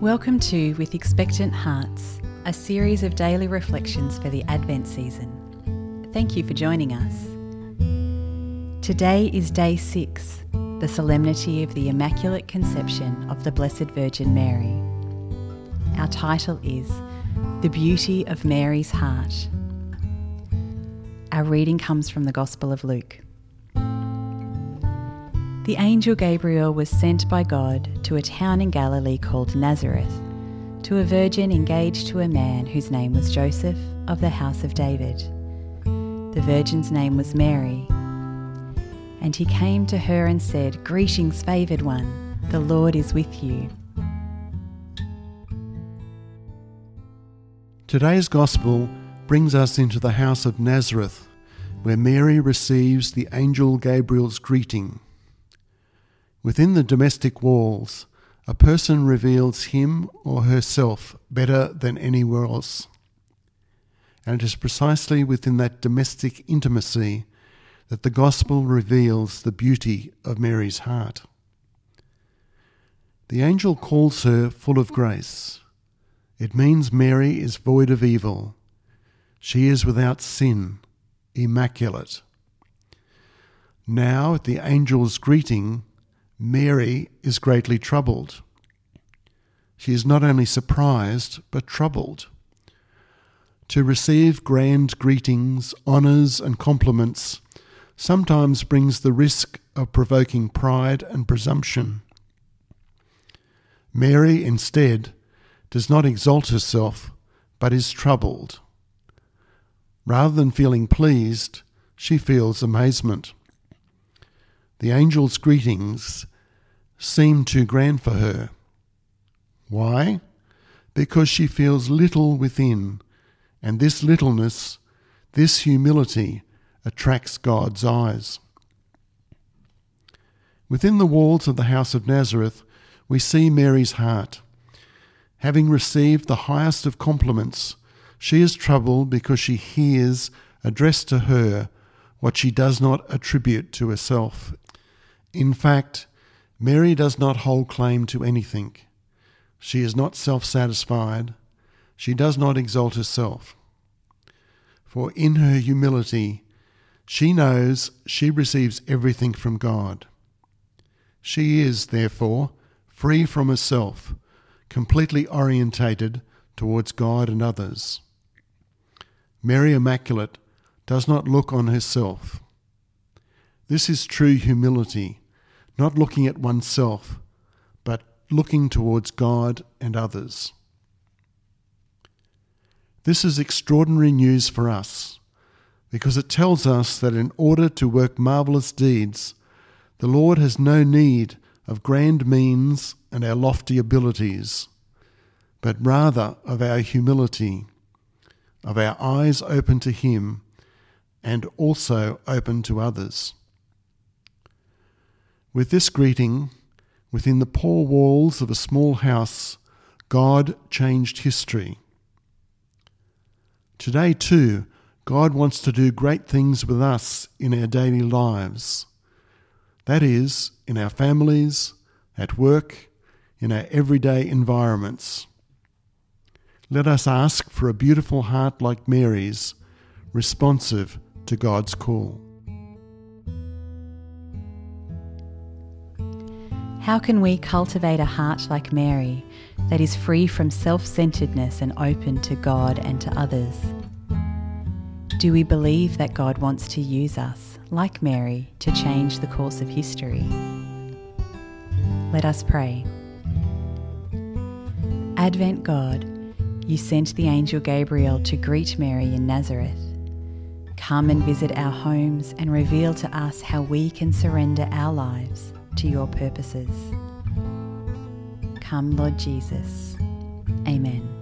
Welcome to With Expectant Hearts, a series of daily reflections for the Advent season. Thank you for joining us. Today is day six, the solemnity of the Immaculate Conception of the Blessed Virgin Mary. Our title is The Beauty of Mary's Heart. Our reading comes from the Gospel of Luke. The angel Gabriel was sent by God to a town in Galilee called Nazareth, to a virgin engaged to a man whose name was Joseph of the house of David. The virgin's name was Mary. And he came to her and said, Greetings, favoured one, the Lord is with you. Today's Gospel brings us into the house of Nazareth, where Mary receives the angel Gabriel's greeting. Within the domestic walls, a person reveals him or herself better than anywhere else. And it is precisely within that domestic intimacy that the Gospel reveals the beauty of Mary's heart. The angel calls her full of grace. It means Mary is void of evil. She is without sin, immaculate. Now, at the angel's greeting, Mary is greatly troubled. She is not only surprised, but troubled. To receive grand greetings, honours, and compliments sometimes brings the risk of provoking pride and presumption. Mary, instead, does not exalt herself, but is troubled. Rather than feeling pleased, she feels amazement. The angel's greetings seem too grand for her. Why? Because she feels little within, and this littleness, this humility, attracts God's eyes. Within the walls of the house of Nazareth, we see Mary's heart. Having received the highest of compliments, she is troubled because she hears addressed to her what she does not attribute to herself. In fact, Mary does not hold claim to anything. She is not self satisfied. She does not exalt herself. For in her humility, she knows she receives everything from God. She is, therefore, free from herself, completely orientated towards God and others. Mary Immaculate does not look on herself. This is true humility, not looking at oneself, but looking towards God and others. This is extraordinary news for us because it tells us that in order to work marvellous deeds, the Lord has no need of grand means and our lofty abilities, but rather of our humility, of our eyes open to Him and also open to others. With this greeting, within the poor walls of a small house, God changed history. Today, too, God wants to do great things with us in our daily lives. That is, in our families, at work, in our everyday environments. Let us ask for a beautiful heart like Mary's, responsive to God's call. How can we cultivate a heart like Mary that is free from self centeredness and open to God and to others? Do we believe that God wants to use us, like Mary, to change the course of history? Let us pray. Advent God, you sent the angel Gabriel to greet Mary in Nazareth. Come and visit our homes and reveal to us how we can surrender our lives to your purposes. Come, Lord Jesus. Amen.